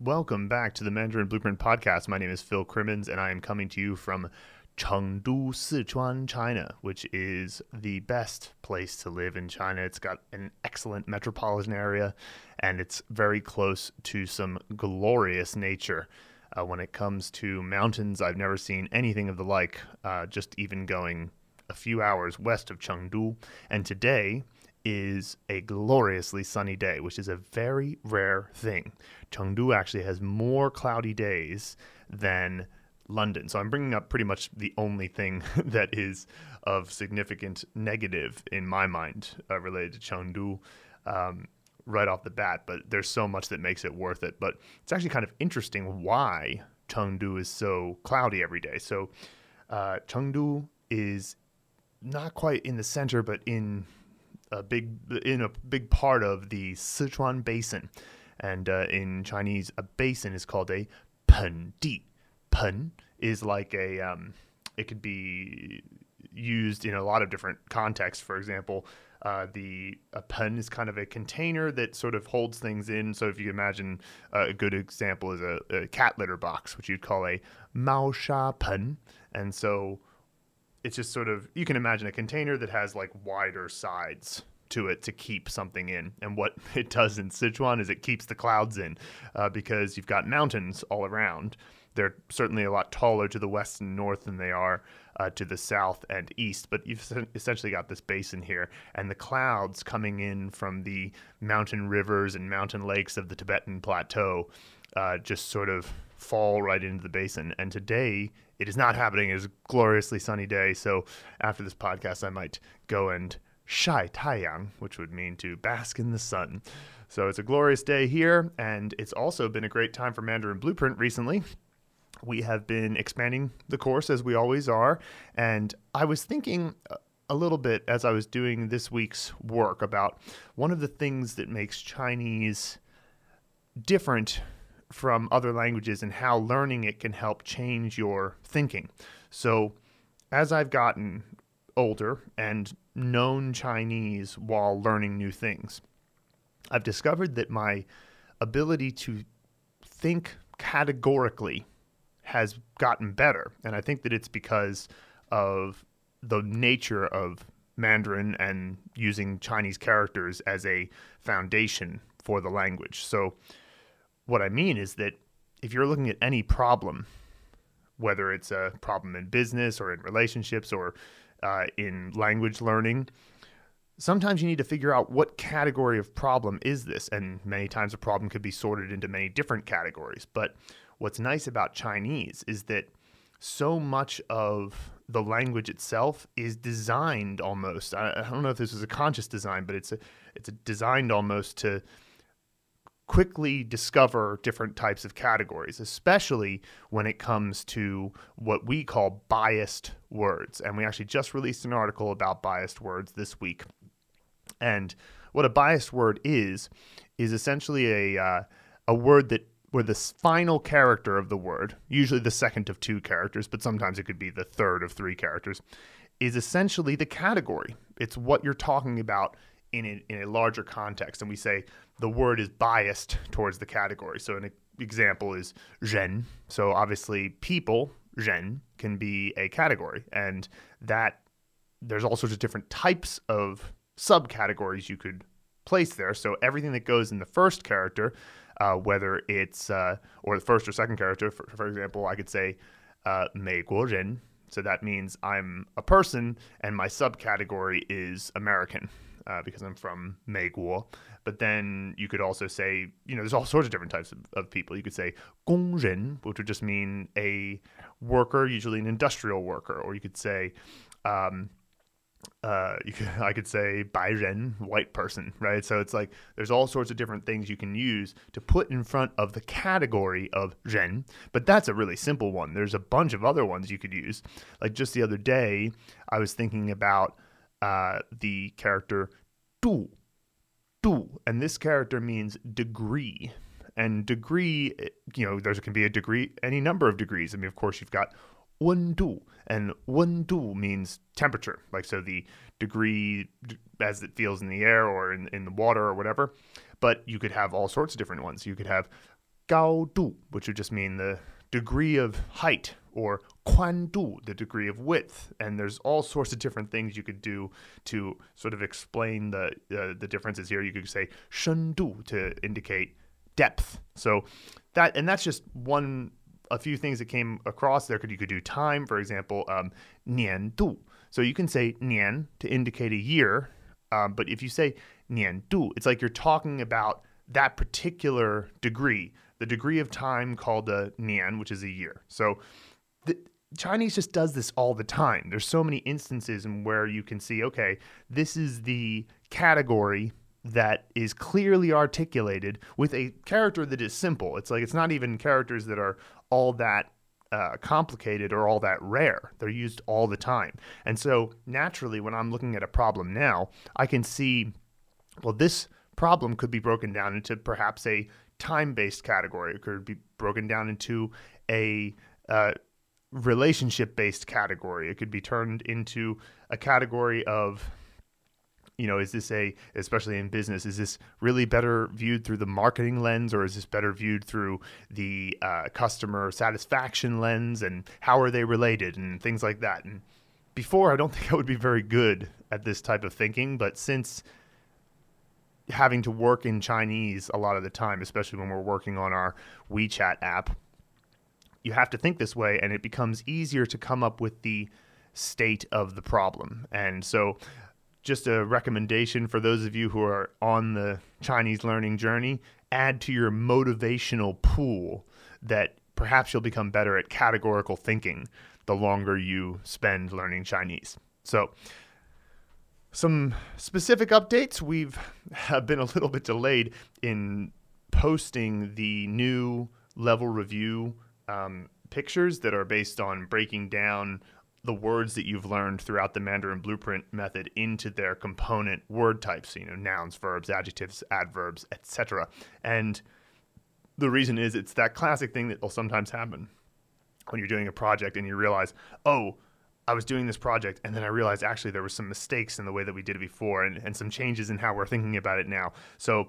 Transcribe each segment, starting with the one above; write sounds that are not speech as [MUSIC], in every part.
Welcome back to the Mandarin Blueprint Podcast. My name is Phil Crimmins, and I am coming to you from Chengdu, Sichuan, China, which is the best place to live in China. It's got an excellent metropolitan area, and it's very close to some glorious nature. Uh, when it comes to mountains, I've never seen anything of the like, uh, just even going a few hours west of Chengdu. And today, is a gloriously sunny day, which is a very rare thing. Chengdu actually has more cloudy days than London. So I'm bringing up pretty much the only thing [LAUGHS] that is of significant negative in my mind uh, related to Chengdu um, right off the bat. But there's so much that makes it worth it. But it's actually kind of interesting why Chengdu is so cloudy every day. So uh, Chengdu is not quite in the center, but in a big in a big part of the Sichuan Basin, and uh, in Chinese, a basin is called a pen di. Pen is like a um, it could be used in a lot of different contexts. For example, uh, the a pen is kind of a container that sort of holds things in. So if you imagine uh, a good example is a, a, cat litter box, which you'd call a mao sha pen, and so it's just sort of you can imagine a container that has like wider sides to it to keep something in. And what [LAUGHS] it does in Sichuan is it keeps the clouds in uh, because you've got mountains all around. They're certainly a lot taller to the west and north than they are uh, to the south and east, but you've essentially got this basin here, and the clouds coming in from the mountain rivers and mountain lakes of the Tibetan Plateau uh, just sort of fall right into the basin. And today it is not happening. It is a gloriously sunny day. So after this podcast, I might go and shai taiyang, which would mean to bask in the sun. So it's a glorious day here, and it's also been a great time for Mandarin Blueprint recently. We have been expanding the course as we always are, and I was thinking a little bit as I was doing this week's work about one of the things that makes Chinese different from other languages and how learning it can help change your thinking. So, as I've gotten older and known Chinese while learning new things, I've discovered that my ability to think categorically has gotten better. And I think that it's because of the nature of Mandarin and using Chinese characters as a foundation for the language. So, what I mean is that if you're looking at any problem, whether it's a problem in business or in relationships or uh, in language learning, sometimes you need to figure out what category of problem is this. And many times a problem could be sorted into many different categories. But what's nice about Chinese is that so much of the language itself is designed almost. I, I don't know if this is a conscious design, but it's a, it's a designed almost to quickly discover different types of categories, especially when it comes to what we call biased words. And we actually just released an article about biased words this week. And what a biased word is is essentially a uh, a word that where the final character of the word, usually the second of two characters, but sometimes it could be the third of three characters, is essentially the category. It's what you're talking about in a, in a larger context, and we say the word is biased towards the category. So an example is ren. So obviously, people ren can be a category, and that there's all sorts of different types of subcategories you could place there. So everything that goes in the first character, uh, whether it's uh, or the first or second character, for, for example, I could say uh, Mei guo Guozhen. So that means I'm a person, and my subcategory is American uh, because I'm from Meiguo. But then you could also say, you know, there's all sorts of different types of, of people. You could say "gongren," which would just mean a worker, usually an industrial worker, or you could say. Um, uh, could, [LAUGHS] I could say "bai ren," white person, right? So it's like there's all sorts of different things you can use to put in front of the category of ren. But that's a really simple one. There's a bunch of other ones you could use. Like just the other day, I was thinking about uh, the character Du. Du. And this character means degree. And degree, you know, there can be a degree, any number of degrees. I mean, of course, you've got du, and du means temperature, like so the degree as it feels in the air or in, in the water or whatever. But you could have all sorts of different ones. You could have gao du, which would just mean the degree of height, or quan du, the degree of width. And there's all sorts of different things you could do to sort of explain the uh, the differences here. You could say shen du to indicate depth. So that and that's just one a few things that came across there. Could you could do time, for example, um, nian du. So you can say nian to indicate a year, um, but if you say nian du, it's like you're talking about that particular degree, the degree of time called a nian, which is a year. So Chinese just does this all the time. There's so many instances in where you can see, okay, this is the category that is clearly articulated with a character that is simple. It's like it's not even characters that are all that uh, complicated or all that rare. They're used all the time. And so naturally, when I'm looking at a problem now, I can see, well, this problem could be broken down into perhaps a time based category. It could be broken down into a uh, relationship based category. It could be turned into a category of you know, is this a, especially in business, is this really better viewed through the marketing lens or is this better viewed through the uh, customer satisfaction lens and how are they related and things like that? And before, I don't [LAUGHS] think I would be very good at this type of thinking, but since having to work in Chinese a lot of the time, especially when we're working on our WeChat app, you have to think this way and it becomes easier to come up with the state of the problem. And so just a recommendation for those of you who are on the Chinese learning journey, add to your motivational pool that perhaps you'll become better at categorical thinking the longer you spend learning Chinese. So, some specific updates. We've been a little bit delayed in posting the new level review um, pictures that are based on breaking down the words that you've learned throughout the Mandarin Blueprint method into their component word types, you know, nouns, verbs, adjectives, adverbs, etc. And the reason is it's that classic thing that will sometimes happen when you're doing a project and you realize, oh, I was doing this project and then I realized actually there were some mistakes in the way that we did it before and, and some changes in how we're thinking about it now. So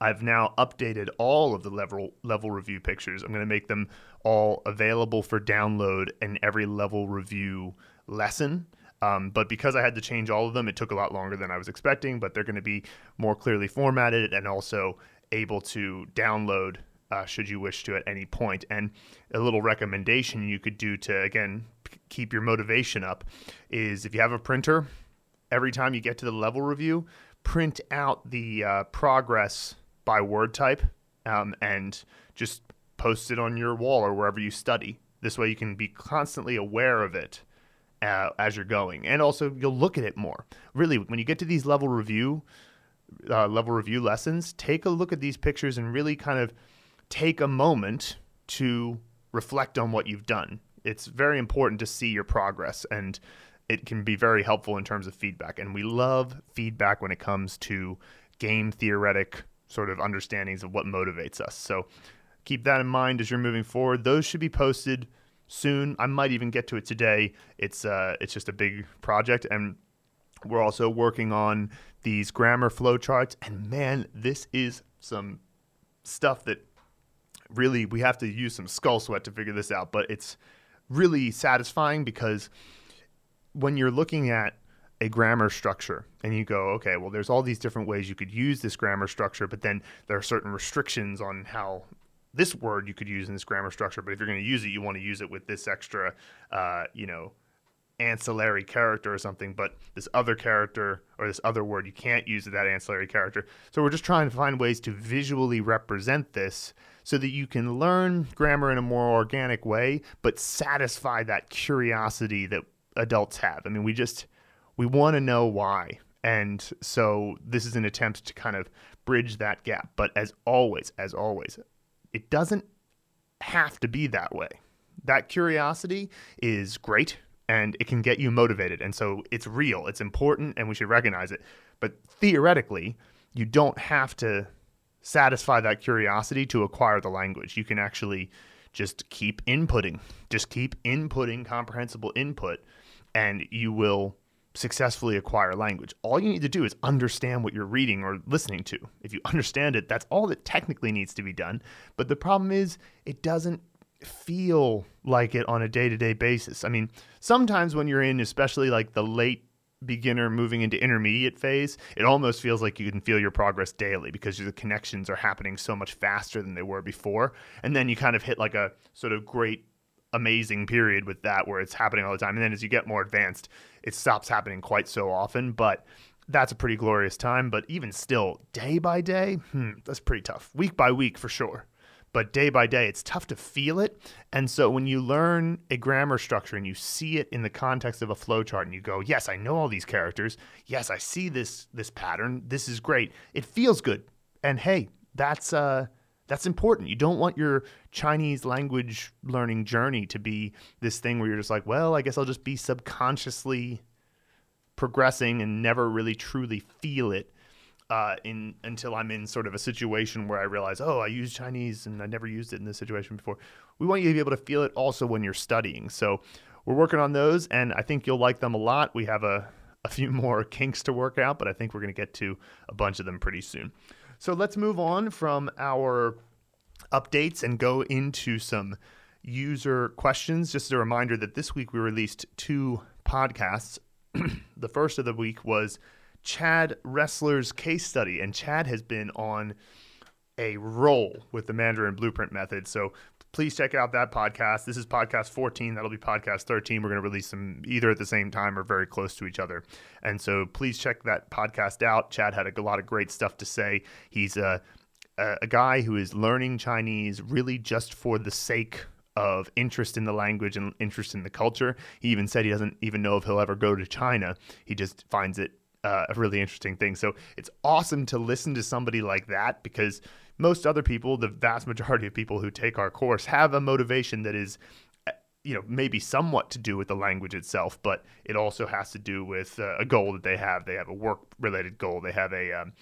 I've now updated all of the level level review pictures. I'm going to make them all available for download in every level review lesson. Um, but because I had to change all of them, it took a lot longer than I was expecting. But they're going to be more clearly formatted and also able to download uh, should you wish to at any point. And a little recommendation you could do to again p- keep your motivation up is if you have a printer, every time you get to the level review, print out the uh, progress by word type um, and just post it on your wall or wherever you study. This way you can be constantly aware of it uh, as you're going, and also you'll look at it more. Really, when you get to these level review uh, level review lessons, take a look at these pictures and really kind of take a moment to reflect on what you've done. It's very important to see your progress and it can be very helpful in terms of feedback. And we love feedback when it comes to game theoretic sort of understandings of what motivates us. So keep that in mind as you're moving forward. Those should be posted soon. I might even get to it today. It's uh, it's just a big project, and we're also working on these grammar flowcharts. And man, this is some stuff that really we have to use some skull sweat to figure this out. But it's really satisfying because when you're looking at a grammar structure and you go, okay, well, there's all these different ways you could use this grammar structure, but then there are certain restrictions on how this word you could use in this grammar structure. But if you're going to use it, you want to use it with this extra, uh, you know, ancillary character or something. But this other character or this other word, you can't use that ancillary character. So we're just trying to find ways to visually represent this so that you can learn grammar in a more organic way, but satisfy that curiosity that adults have. I mean, we just we want to know why. And so this is an attempt to kind of bridge that gap. But as always, as always, it doesn't have to be that way. That curiosity is great and it can get you motivated. And so it's real, it's important, and we should recognize it. But theoretically, you don't have to satisfy that curiosity to acquire the language. You can actually just keep inputting, just keep inputting comprehensible input and you will successfully acquire language. All you need to do is understand what you're reading or listening to. If you understand it, that's all that technically needs to be done. But the problem is, it doesn't feel like it on a day to day basis. I mean, sometimes when you're in, especially like the late beginner moving into intermediate phase, it almost feels like you can feel your progress daily because the connections are happening so much faster than they were before. And then you kind of hit like a sort of great amazing period with that where it's happening all the time. And then as you get more advanced, it stops happening quite so often. But that's a pretty glorious time. But even still, day by day, hmm, that's pretty tough. Week by week, for sure. But day by day, it's tough to feel it. And so when you learn a grammar structure and you see it in the context of a flowchart and you go, yes, I know all these characters. Yes, I see this this pattern. This is great. It feels good. And hey, that's uh that's important. You don't want your Chinese language learning journey to be this thing where you're just like, well, I guess I'll just be subconsciously progressing and never really truly feel it uh, in until I'm in sort of a situation where I realize, oh, I use Chinese and I never used it in this situation before. We want you to be able to feel it also when you're studying. So we're working on those, and I think you'll like them a lot. We have a a few [LAUGHS] more kinks to work out, but I think we're going to get to a bunch of them pretty soon. So let's move on from our updates and go into some user questions. Just as a reminder that this week we released two podcasts. [CLEARS THROAT] the first of the week was Chad Wrestler's case study, and Chad has been on a roll with the Mandarin Blueprint method. So please check out that podcast. This is podcast 14. That'll be podcast 13. We're going to release them either at the same time or very close to each other. And so please check that podcast out. Chad had a lot of great stuff to say. He's a, a guy who is learning Chinese really just for the sake of interest in the language and interest in the culture. He even said he doesn't even know if he'll ever go to China. He just finds it uh, a really interesting thing. So it's awesome to listen to somebody like that because most other people, the vast majority of people who take our course, have a motivation that is, uh, you know, maybe somewhat to do with the language itself, but it also has to do with uh, a goal that they have. They have a work-related goal. They have a um,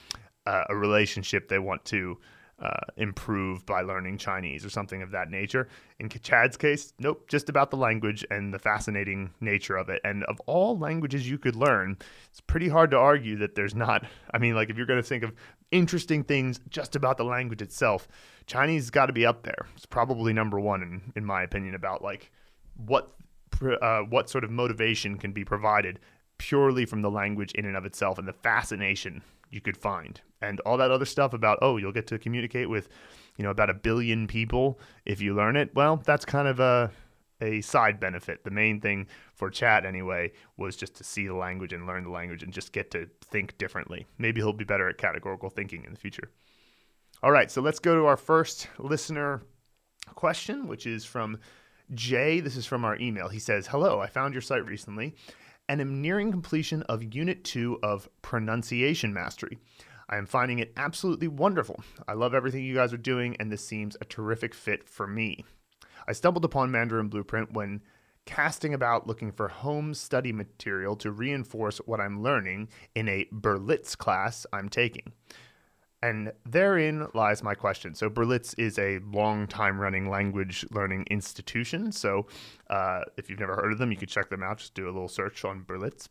a relationship they want to uh, improve by learning Chinese or something of that nature. In Chad's case, nope, just about the language and the fascinating nature of it. And of all languages you could learn, it's pretty hard to argue that there's not. I mean, like if you're going to think of interesting things just about the language itself, Chinese has got to be up there. It's probably number one in, in my opinion about like what uh, what sort of motivation can be provided purely from the language in and of itself and the fascination you could find. And all that other stuff about oh you'll get to communicate with you know about a billion people if you learn it. Well that's kind of a a side benefit the main thing for Chad anyway was just to see the language and learn the language and just get to think differently maybe he'll be better at categorical thinking in the future all right so let's go to our first listener question which is from jay this is from our email he says hello i found your site recently and am nearing completion of Unit 2 of Pronunciation Mastery. I am finding it absolutely wonderful. I love everything you guys are doing, and this seems a terrific fit for me. I stumbled upon Mandarin Blueprint when casting about looking for home study material to reinforce what I'm learning in a Berlitz class I'm taking. And therein lies my question. So, Berlitz is a long time running language learning institution. So, uh, if you've never heard of them, you could check them out. Just do a little search on Berlitz.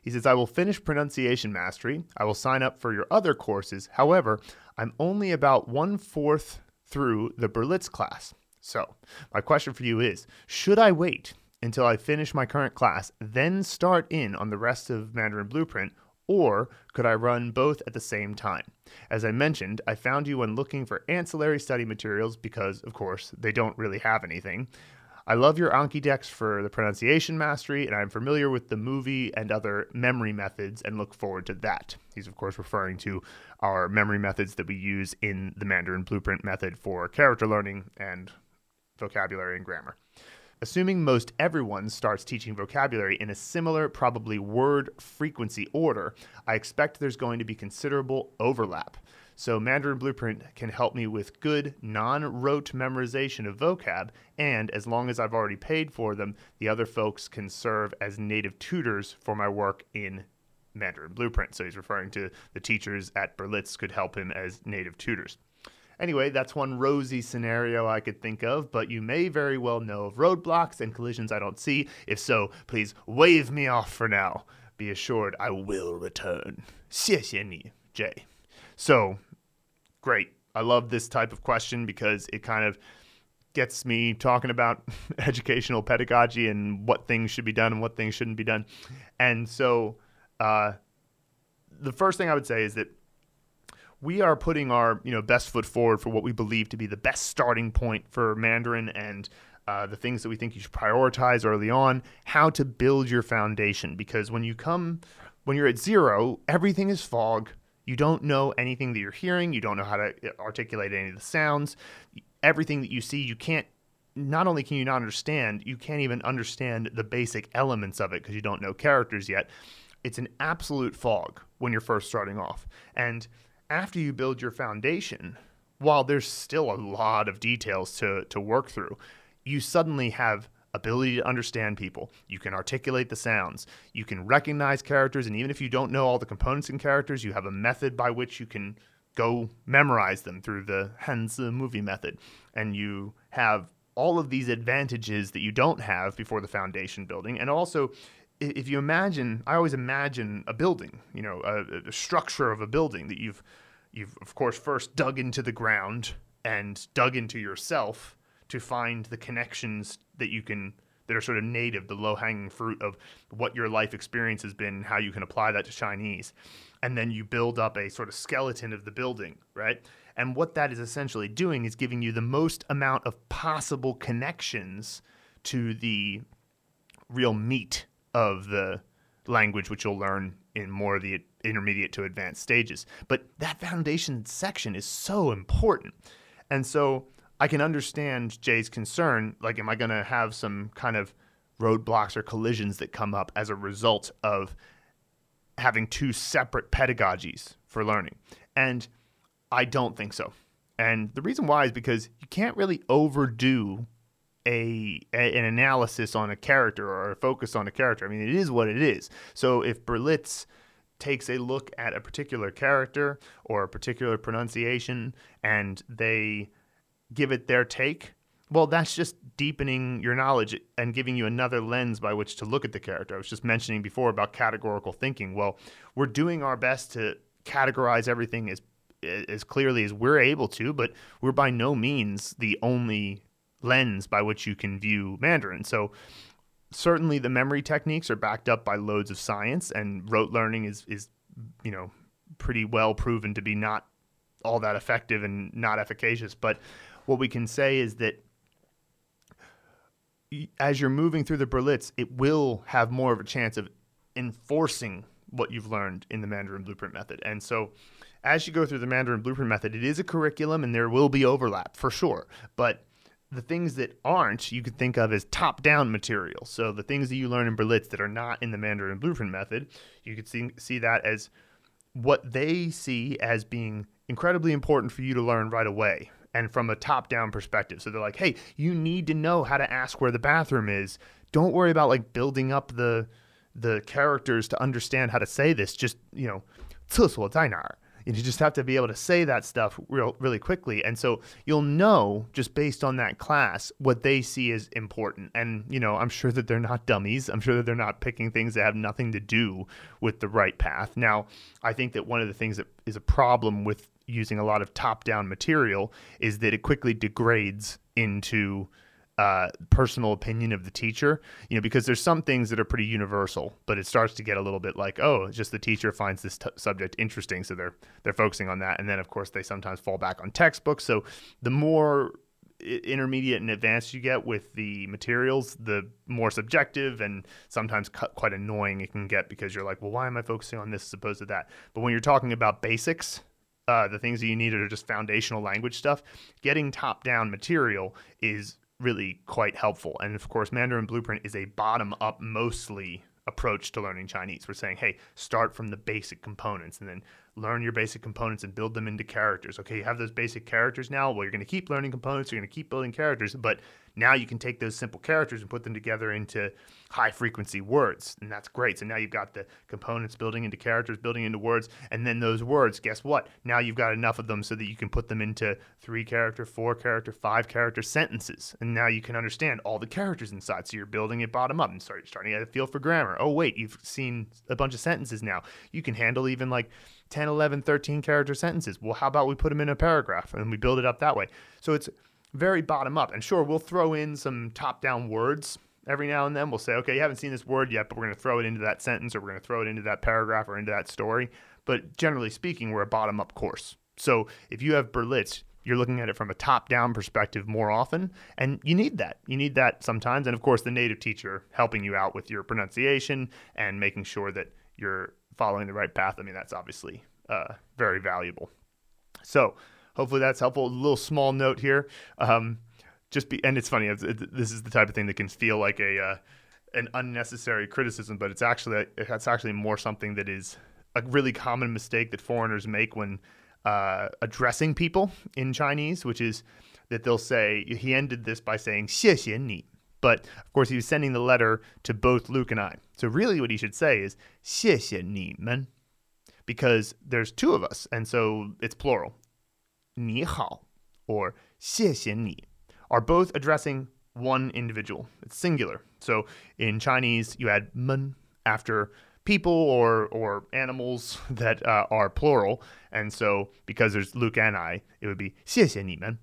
He says, I will finish pronunciation mastery. I will sign up for your other courses. However, I'm only about one fourth through the Berlitz class. So, my question for you is Should I wait until I finish my current class, then start in on the rest of Mandarin Blueprint, or could I run both at the same time? As I mentioned, I found you when looking for ancillary study materials because, of course, they don't really have anything. I love your Anki decks for the pronunciation mastery, and I'm familiar with the movie and other memory methods and look forward to that. He's, of course, referring to our memory methods that we use in the Mandarin Blueprint method for character learning and vocabulary and grammar. Assuming most everyone starts teaching vocabulary in a similar, probably word frequency order, I expect there's going to be considerable overlap. So, Mandarin Blueprint can help me with good, non rote memorization of vocab, and as long as I've already paid for them, the other folks can serve as native tutors for my work in Mandarin Blueprint. So, he's referring to the teachers at Berlitz could help him as native tutors. anyway, that's one rosy scenario I could think of, but you may very well know of roadblocks and collisions I don't see. If so, please wave me off for now. Be assured I will return. 谢谢你, Jay. So, great. I love this type of question because it kind of gets me talking about [LAUGHS] educational pedagogy and what things should be done and what things shouldn't be done. And so, uh, the first thing I would say is that we are putting our you know best foot forward for what we believe to be the best starting point for Mandarin and uh, the things that we think you should prioritize early on, how to build your foundation. Because when you come, when you're at zero, everything is fog. You don't know anything that you're hearing. You don't know how to uh, articulate any of the sounds. Everything that you see, you can't. Not only can you not understand, you can't even understand the basic elements of it because you don't know characters yet. It's an absolute fog when you're first starting off. And after you build your foundation, while there's still a lot of details to, to work through, you suddenly have ability to understand people. You can articulate the sounds. You can recognize characters. And even if you don't know all the components and characters, you have a method by which you can go memorize them through the Hanzi movie method. And you have all of these advantages that you don't have before the foundation building. And also, if you imagine, I always imagine a building, you know, a, a, structure of a building that you've, you've of course first dug into the ground and dug into yourself to find the connections that you can that are sort of native, the low hanging fruit of what your life experience has been, how you can apply that to Chinese, and then you build up a sort of skeleton of the building, right? And what that is essentially doing is giving you the most amount of possible connections to the real meat of the language, which you'll learn in more of the intermediate to advanced stages. But that foundation section is so important. And so I can understand Jay's concern. Like, am I going to have some kind of roadblocks or collisions that come up as a result of having two separate pedagogies for learning? And I don't think so. And the reason why is because you can't really overdo a, a, an analysis on a character or a focus on a character. I mean, it is what it is. So if Berlitz takes a look at a particular character or a particular pronunciation and they give it their take, well, that's just deepening your knowledge and giving you another lens by which to look at the character. I was just mentioning before about categorical thinking. Well, we're doing our best to categorize everything as as clearly as we're able to, but we're by no means the only lens by which you can view Mandarin. So certainly the memory techniques are backed up by loads of science and rote learning is is you know pretty well proven to be not all that effective and not efficacious. But what we can say is that as you're moving through the Berlitz it will have more of a chance of enforcing what you've learned in the Mandarin blueprint method. And so as you go through the Mandarin blueprint method it is a curriculum and there will be overlap for sure. But the things that aren't, you could think of as top down material. So the things that you learn in Berlitz that are not in the Mandarin Blueprint method, you could see, see that as what they see as being incredibly important for you to learn right away and from a top down perspective. So they're like, hey, you need to know how to ask where the bathroom is. Don't worry about like building up the the characters to understand how to say this. Just, you know, 厕所在哪儿? You just have to be able to say that stuff real, really quickly. And so you'll know just based on that class what they see as important. And, you know, I'm sure that they're not dummies. I'm sure that they're not picking things that have nothing to do with the right path. Now, I think that one of the things that is a problem with using a lot of top down material is that it quickly degrades into uh, personal opinion of the teacher, you know, because there's some things that are pretty universal, but it starts to get a little bit like, oh, just the teacher finds this t- subject interesting, so they're they're focusing on that, and then of course they sometimes fall back on textbooks. So the more intermediate and advanced you get with the materials, the more subjective and sometimes quite annoying it can get because you're like, well, why am I focusing on this as opposed to that? But when you're talking about basics, uh, the things that you need are just foundational language stuff. Getting top down material is really quite helpful. And of course, Mandarin Blueprint is a bottom up mostly approach to learning Chinese. We're saying, hey, start from the basic components and then learn your basic components and build them into characters. Okay, you have those basic characters now. Well, you're going to keep learning components, you're going to keep building characters, but now you can take those simple characters and put them together into high frequency words. And that's great. So now you've got the components building into characters, building into words. And then those words, guess what? Now you've got enough of them so that you can put them into three character, four character, five character sentences. And now you can understand all the characters inside. So you're building it bottom up and start starting to get a feel for grammar. Oh, wait, you've seen a bunch of sentences now. You can handle even like 10, 11, 13 character sentences. Well, how about we put them in a paragraph and we build it up that way? So it's very bottom up. And sure, we'll throw in some top down words every now and then. We'll say, okay, you haven't seen this word yet, but we're going to throw it into that sentence or we're going to throw it into that paragraph or into that story. But generally speaking, we're a bottom up course. So if you have Berlitz, you're looking at it from a top down perspective more often. And you need that. You need that sometimes. And of course, the native teacher helping you out with your pronunciation and making sure that you're following the right path, I mean, that's obviously uh, very valuable. So hopefully that's helpful. A little small note here. Um, just be, and it's funny. It, this is the type of thing that can feel like a uh, an unnecessary criticism, but it's actually that's actually more something that is a really common mistake that foreigners make when uh, addressing people in Chinese, which is that they'll say he ended this by saying "xie ni," But of course, he was sending the letter to both Luke and I. So really, what he should say is 谢谢你们, because there's two of us, and so it's plural. 你好 or 谢谢你 are both addressing one individual. It's singular. So in Chinese, you add men after people or or animals [LAUGHS] that uh, are plural, and so because there's Luke and I, it would be 谢谢你们.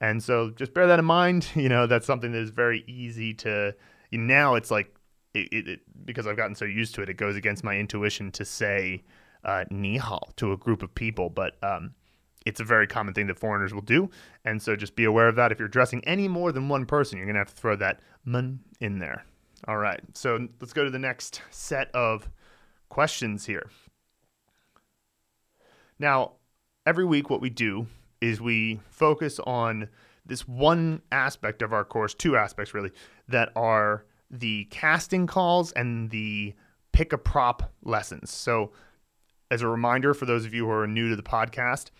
And so just bear that in mind. [LAUGHS] You know that's something that is very easy to. Now it's like it, it, it, because I've gotten so used to it, it goes against my intuition to say uh, 你好 to a group of people, but um, it's a very common thing that foreigners will do. And so just be aware of that. If you're addressing any more than one person, you're going to have to throw that men in there. All right. So let's go to the next set of questions here. Now, every week, what we do is we focus on this one aspect of our course, two aspects really, that are the casting calls and the pick a prop lessons. So, as a reminder for those of you who are new to the podcast,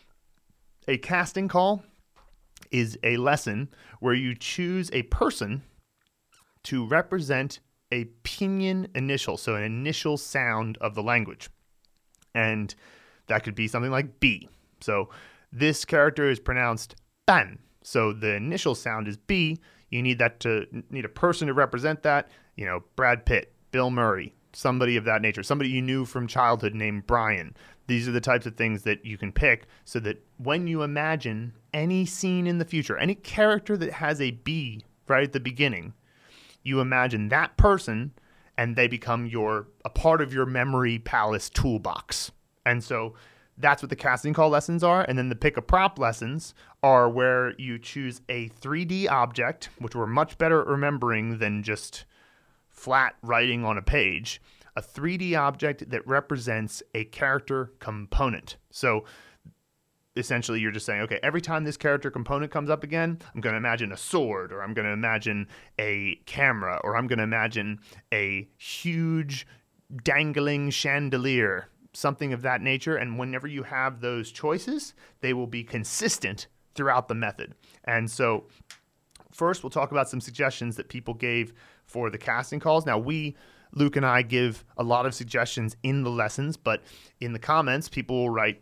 a casting call is a lesson where you choose a person to represent a pinyin initial, so an initial sound of the language. And that could be something like B. So this character is pronounced ban. So the initial sound is B. You need that to need a person to represent that. You know, Brad Pitt, Bill Murray, somebody of that nature, somebody you knew from childhood named Brian. These are the types of things that you can pick so that when you imagine any scene in the future, any character that has a B right at the beginning, you imagine that person and they become your a part of your memory palace toolbox. And so that's what the casting call lessons are. And then the pick a prop lessons are where you choose a 3D object, which we're much better at remembering than just flat writing on a page a 3D object that represents a character component. So essentially you're just saying, okay, every time this character component comes up again, I'm going to imagine a sword, or I'm going to imagine a camera, or I'm going to imagine a huge dangling chandelier, something of that nature. And whenever you have those choices, they will be consistent throughout the method. And so, first, we'll talk about some suggestions that people gave for the casting calls. Now, we Luke and I give a lot of suggestions in the lessons, but in the comments, people will write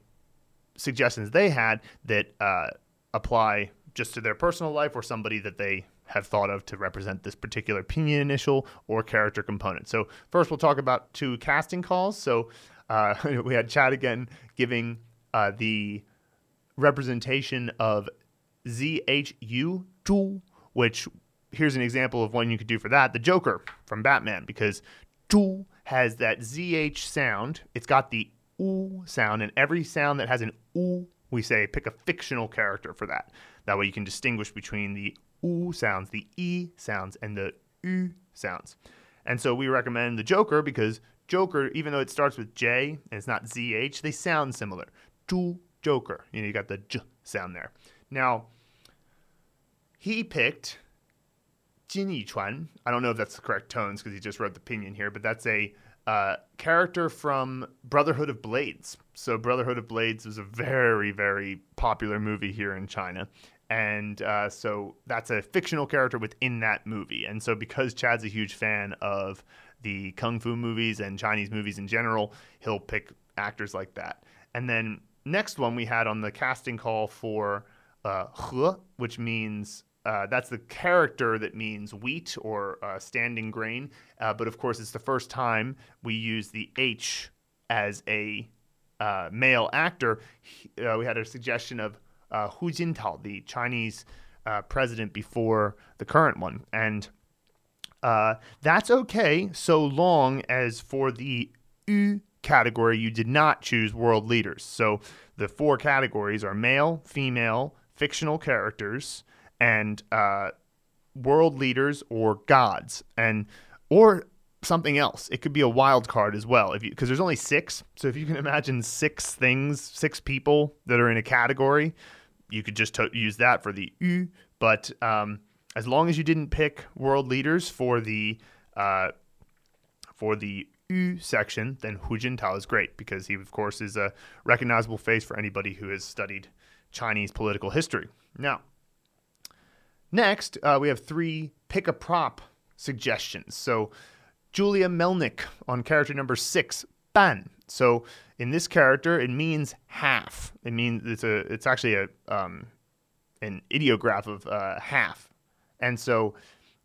suggestions they had that uh, apply just to their personal life or somebody that they have thought of to represent this particular pinyin initial or character component. So first, we'll talk about two casting calls. So uh, [LAUGHS] we had Chad again giving uh, the representation of ZHU, which here's an example of one you could do for that the Joker from Batman, because Zhu has that ZH sound. It's got the oo sound, and every sound that has an oo, we say pick a fictional character for that. That way you can distinguish between the oo sounds, the e sounds, and the u sounds. And so we recommend the Joker because Joker, even though it starts with J and it's not ZH, they sound similar. Joker. You know, you got the J sound there. Now, he picked Jin Yichuan. I don't know if that's the correct tones because he just wrote the pinyin here, but that's a uh, character from Brotherhood of Blades. So Brotherhood of Blades was a very, very popular movie here in China. And uh, so that's a fictional character within that movie. And so because Chad's a huge fan of the kung fu movies and Chinese movies in general, he'll pick actors like that. And then next one we had on the casting call for uh, he, which means uh, that's the character that means wheat or uh, standing grain. Uh, but of course, it's the first time we use the H as a uh, male actor. He, uh, we had a suggestion of uh, Hu Jintao, the Chinese president before the current one. And that's okay so long as for the U category, you did not choose world leaders. So the four categories are male, female, fictional characters, and uh, world leaders or gods, and or something else. It could be a wild card as well, if because there's only six. So if you can imagine six things, six people that are in a category, you could just to- use that for the U. But um, as long as you didn't pick world leaders for the uh, for the U section, then Hu Jintao is great because he, of course, is a recognizable face for anybody who has studied Chinese political history. Now, next, uh, we have three pick a prop suggestions. So, Julia Melnick on character number six, Ban. So, in this character, it means half. It means it's a. It's actually a um, an ideograph of uh, half, and so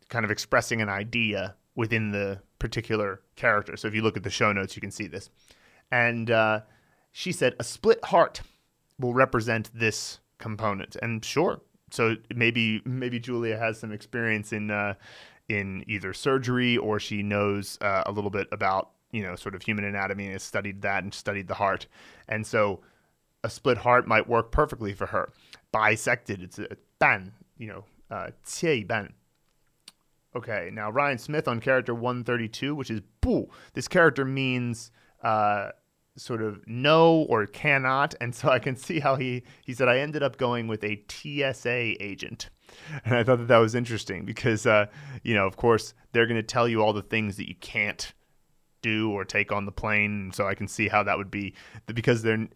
kind of expressing an idea within the particular character. So, if you look at the show notes, you can see this. And uh, she said a split heart will represent this component. And sure, so maybe maybe Julia has some experience in uh, in either surgery or she knows uh, a little bit about you know sort of human anatomy and has studied that and studied the heart, and so a split heart might work perfectly for her. Bisected, it's a ban, you know, uh. Okay, now Ryan Smith on character 132, which is bu. This character means uh, sort of no or cannot. And so I can see how he, he said, I ended up going with a TSA agent. And I thought that that was interesting because, uh, you know, of course, they're going to tell you all the things that you can't do or take on the plane. So I can see how that would be because they're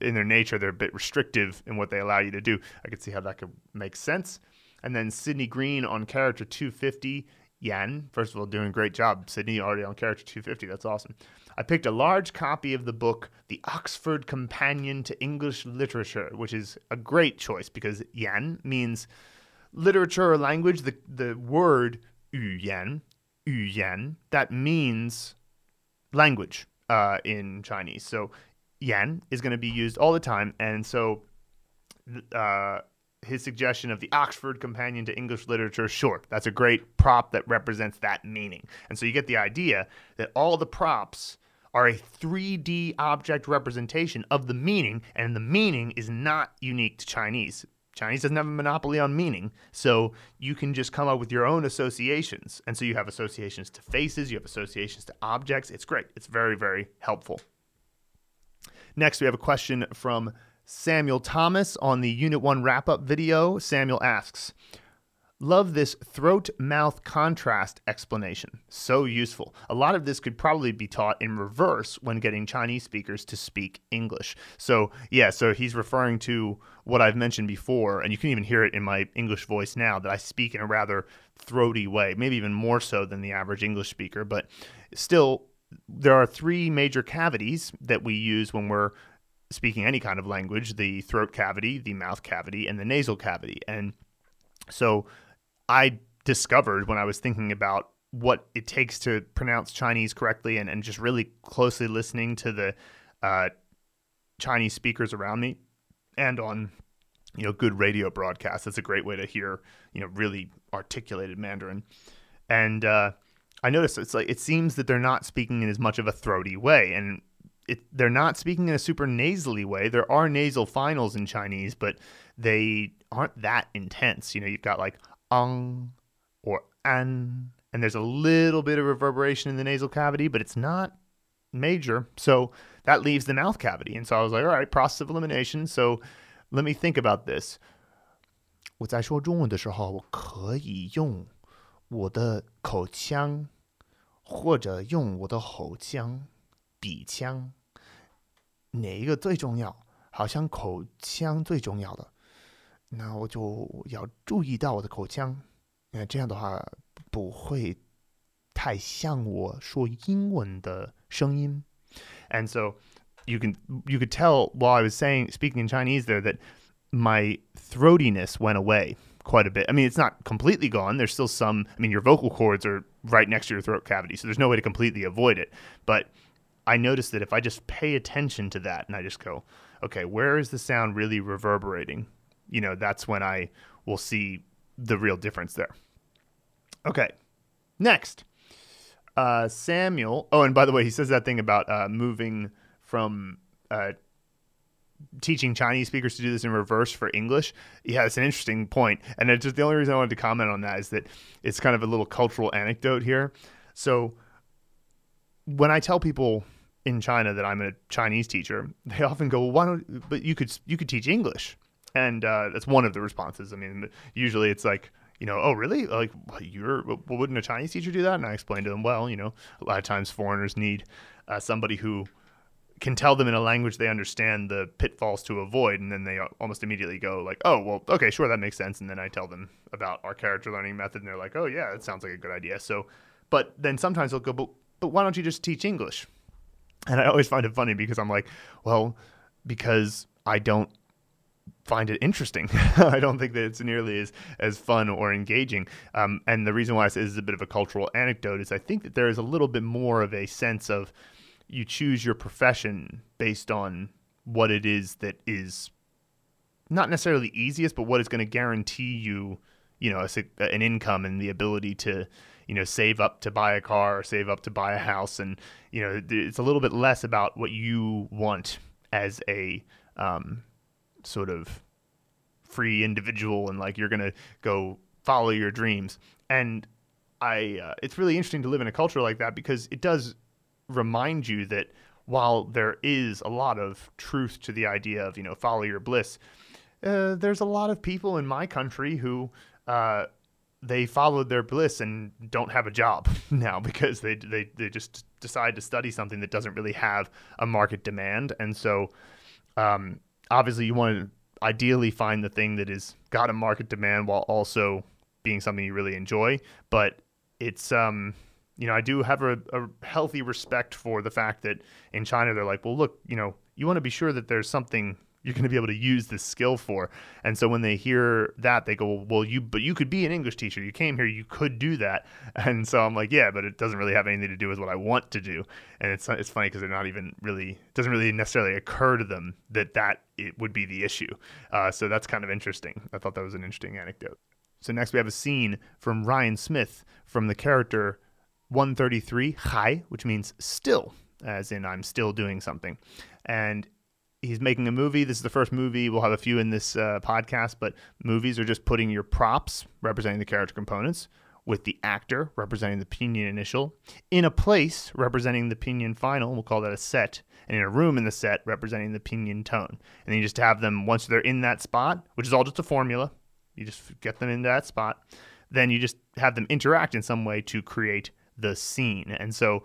in their nature, they're a bit restrictive in what they allow you to do. I can see how that could make sense. And then Sydney Green on character 250. yen. first of all, doing a great job. Sydney already on character 250. That's awesome. I picked a large copy of the book, The Oxford Companion to English Literature, which is a great choice because yen means literature or language. The, the word yu yan, yu yan, that means language uh, in Chinese. So yen is going to be used all the time. And so uh, his suggestion of the Oxford Companion to English Literature, sure, that's a great prop that represents that meaning. And so you get the idea that all the props are a 3D object representation of the meaning, and the meaning is not unique to Chinese. Chinese doesn't have a monopoly on meaning, so you can just come up with your own associations. And so you have associations to faces, you have associations to objects. It's great. It's very, very helpful. Next, we have a question from Samuel Thomas on the Unit 1 wrap up video. Samuel asks, Love this throat mouth contrast explanation. So useful. A lot of this could probably be taught in reverse when getting Chinese speakers to speak English. So, yeah, so he's referring to what I've mentioned before, and you can even hear it in my English voice now that I speak in a rather throaty way, maybe even more so than the average English speaker. But still, there are three major cavities that we use when we're speaking any kind of language the throat cavity, the mouth cavity, and the nasal cavity. And so, I discovered when I was thinking about what it takes to pronounce Chinese correctly and, and just really closely listening to the uh, Chinese speakers around me and on you know good radio broadcasts. That's a great way to hear you know really articulated Mandarin. And uh, I noticed it's like it seems that they're not speaking in as much of a throaty way, and it, they're not speaking in a super nasally way. There are nasal finals in Chinese, but they aren't that intense. You know, you've got like ung or an, and there's a little bit of reverberation in the nasal cavity, but it's not major. So that leaves the mouth cavity. And so I was like, all right, process of elimination. So let me think about this. 我在说中文的时候，我可以用我的口腔，或者用我的喉腔、 鼻腔。 哪一个最重要？好像口腔最重要的，那我就要注意到我的口腔。那这样的话不会太像我说英文的声音。And so you can you could tell while I was saying speaking in Chinese there that my throatiness went away quite a bit. I mean, it's not completely gone. There's still some. I mean, your vocal cords are right next to your throat cavity, so there's no way to completely avoid it. But I notice that if I just pay attention to that and I just go, okay, where is the sound really reverberating? You know, that's when I will see the real difference there. Okay, next. Uh, Samuel. Oh, and by the way, he says that thing about uh, moving from uh, teaching Chinese speakers to do this in reverse for English. Yeah, it's an interesting point. And it's just the only reason I wanted to comment on that is that it's kind of a little cultural anecdote here. So when I tell people in China that I'm a Chinese teacher, [LAUGHS] they often go, well, "Why don't?" But you could you could teach English, and uh, that's one of the responses. I mean, usually it's like, you know, oh really? Like you're well, wouldn't a Chinese teacher do that? And I explain to them, well, you know, a lot of times foreigners need uh, somebody who can tell them in a language they understand the pitfalls to avoid and then they almost immediately go like oh well okay sure that makes sense and then i tell them about our character learning method and they're like oh yeah that sounds like a good idea so but then sometimes they'll go but but why don't you just teach english and i always find it funny because i'm like well because i don't find it interesting. [LAUGHS] I don't think that it's nearly as, as fun or engaging. Um, and the reason why I say this is a bit of a cultural anecdote is I think that there is a little bit more of a sense of you choose your profession based on what it is that is not necessarily easiest, but what is going to guarantee you, you know, a, an income and the ability to, you know, save up to buy a car or save up to buy a house, and you know, it's a little bit less about what you want as a um, sort of free individual, and like you're to go follow your dreams. And I, uh, it's really interesting to live in a culture like that because it does remind you that while there is a lot of truth to the idea of you know follow your bliss, uh, there's a lot of people in my country who uh, they followed their bliss and don't have a job [LAUGHS] now because they they they just decide to study something that doesn't really have a market demand, and so um, obviously you want to ideally find the thing that is got a market demand while also being something you really enjoy, but it's um you know, I do have a, a, healthy respect for the fact that in China they're like, well, look, you know, you want to be sure that there's something you're going to be able to use this skill for. And so when they hear that, they go, well, you, but you could be an English teacher. You came here, you could do that. [LAUGHS] And so I'm like, yeah, but it doesn't really have anything to do with what I want to do. And it's it's funny because they're not even really it doesn't really necessarily occur to them that that it would be the issue. Uh, so that's kind of interesting. I thought that was an interesting anecdote. So next we have a scene from Ryan Smith from the character 133, Hai, which means still, as in I'm still doing something. And he's making a movie. This is the first movie. We'll have a few in this uh, podcast, but movies are just putting your props representing the character components with the actor representing the pinyin initial in a place representing the pinyin final. We'll call that a set. And in a room in the set representing the pinyin tone. And then you just have them once they're in that spot, which is all just a formula. You just get them in that spot. Then you just have them interact in some way to create the scene. And so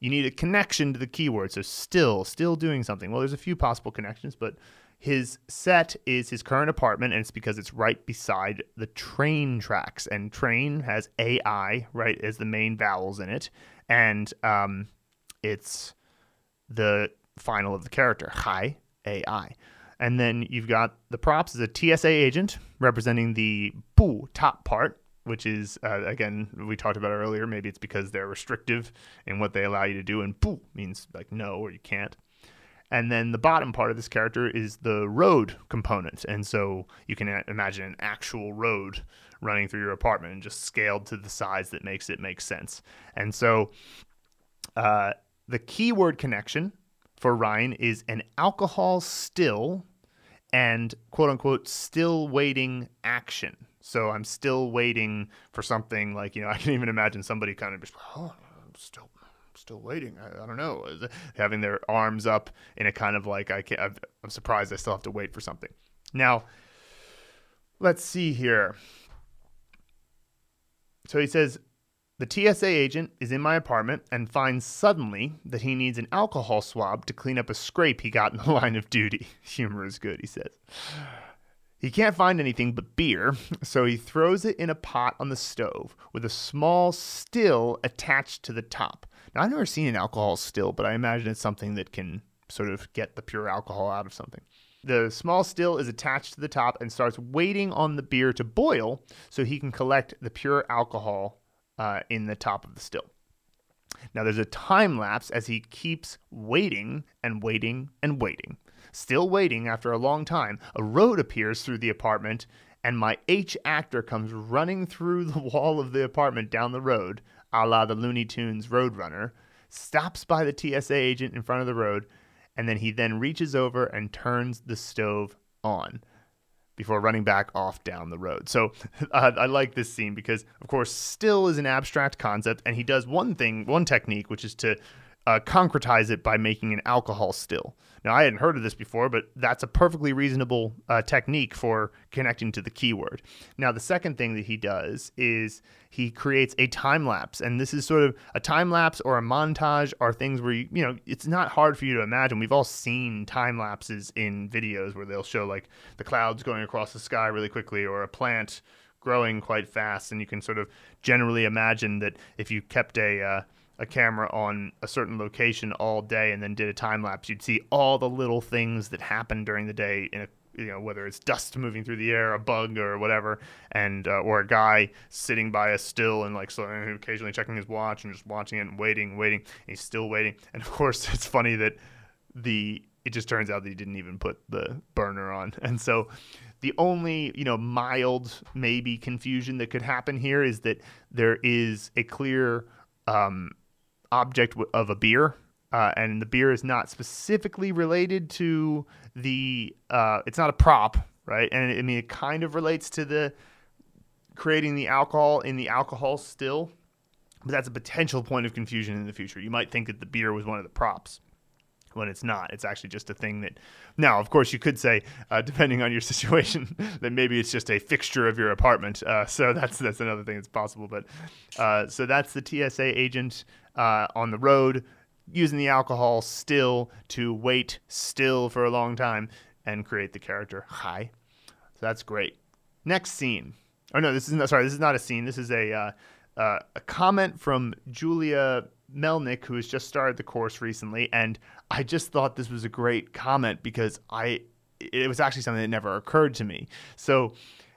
you need a connection to the keyword. So still, still doing something. Well, there's a few possible connections, but his set is his current apartment, and it's because it's right beside the train tracks. And train has AI, right, as the main vowels in it. And um, it's the final of the character, hi AI. And then you've got the props as a TSA agent representing the bu top part, which is uh, again we talked about earlier. Maybe it's because they're restrictive in what they allow you to do, and "bu" means like no or you can't. And then the bottom part of this character is the road component, and so you can imagine an actual road running through your apartment and just scaled to the size that makes it make sense. And so uh, the keyword connection for Ryan is an alcohol still and quote unquote still waiting action. So I'm still waiting for something like, you know, [LAUGHS] I can even imagine somebody kind of just, oh, I'm still, still waiting. I, I, don't know, having their arms up in a kind of like, I can't, i I'm surprised I still have to wait for something. Now, let's see here. So he says, The TSA agent is in my apartment and finds suddenly that he needs an alcohol swab to clean up a scrape he got in the [LAUGHS] line of duty. [LAUGHS] Humor is good, he says. He can't find anything but beer, so he throws it in a pot on the stove with a small still attached to the top. Now, I've never seen an alcohol still, but I imagine it's something that can sort of get the pure alcohol out of something. The small still is attached to the top and starts waiting on the beer to boil so he can collect the pure alcohol uh, in the top of the still. Now, there's a time lapse as he keeps waiting and waiting and waiting. Still waiting after a long time, a road appears through the apartment, and my H actor comes running through the [LAUGHS] wall of the apartment down the road, a la the Looney Tunes Roadrunner, stops by the TSA agent in front of the road, and then he then reaches over and turns the stove on before running back off down the road. So [LAUGHS] uh, I like this scene because, of course, still is an abstract concept, and he does one thing, one technique, which is to uh, concretize it by making an alcohol still. Now, I hadn't heard of this before, but that's a perfectly reasonable uh, technique for connecting to the keyword. Now, the second thing that he does is he creates a time lapse, and this is sort of a time lapse or a montage are things where you, you know, it's not hard for you to imagine. We've all seen time lapses in videos where they'll show like the clouds going across the sky really quickly or a plant growing quite fast, and you can sort of generally imagine that if you kept a uh, a camera on a certain location all day and then did a time lapse, you'd see all the little things that happen during the day in a you know whether it's dust moving through the air, a bug or whatever, and uh, or a guy sitting by a still and like so, occasionally checking his watch and just watching it and waiting, waiting. And he's still waiting, and of course [LAUGHS] it's funny that the it just turns out that he didn't even put the burner on, [LAUGHS] and so the only you know mild maybe confusion that could happen here is that there is a clear um, object of a beer. Uh, and the beer is not specifically related to the. Uh, it's not a prop, right? And I mean, it kind of relates to the creating the alcohol in the alcohol still, but that's a potential point of confusion in the future. You might think that the beer was one of the props when it's not. It's actually just a thing that. Now, of course, you could say, uh, depending on your [LAUGHS] situation, that maybe it's just a fixture of your apartment. Uh, so that's that's another thing that's possible. But uh, so that's the TSA agent uh, on the road using the alcohol still to wait still for a long time and create the character Hai. So that's great. Next scene. Oh no, this is not, sorry. This is not a scene. This is a uh, uh, a comment from Julia Melnick, who has just started the course recently, and I just thought this was a great comment because I it was actually something that never occurred to me. So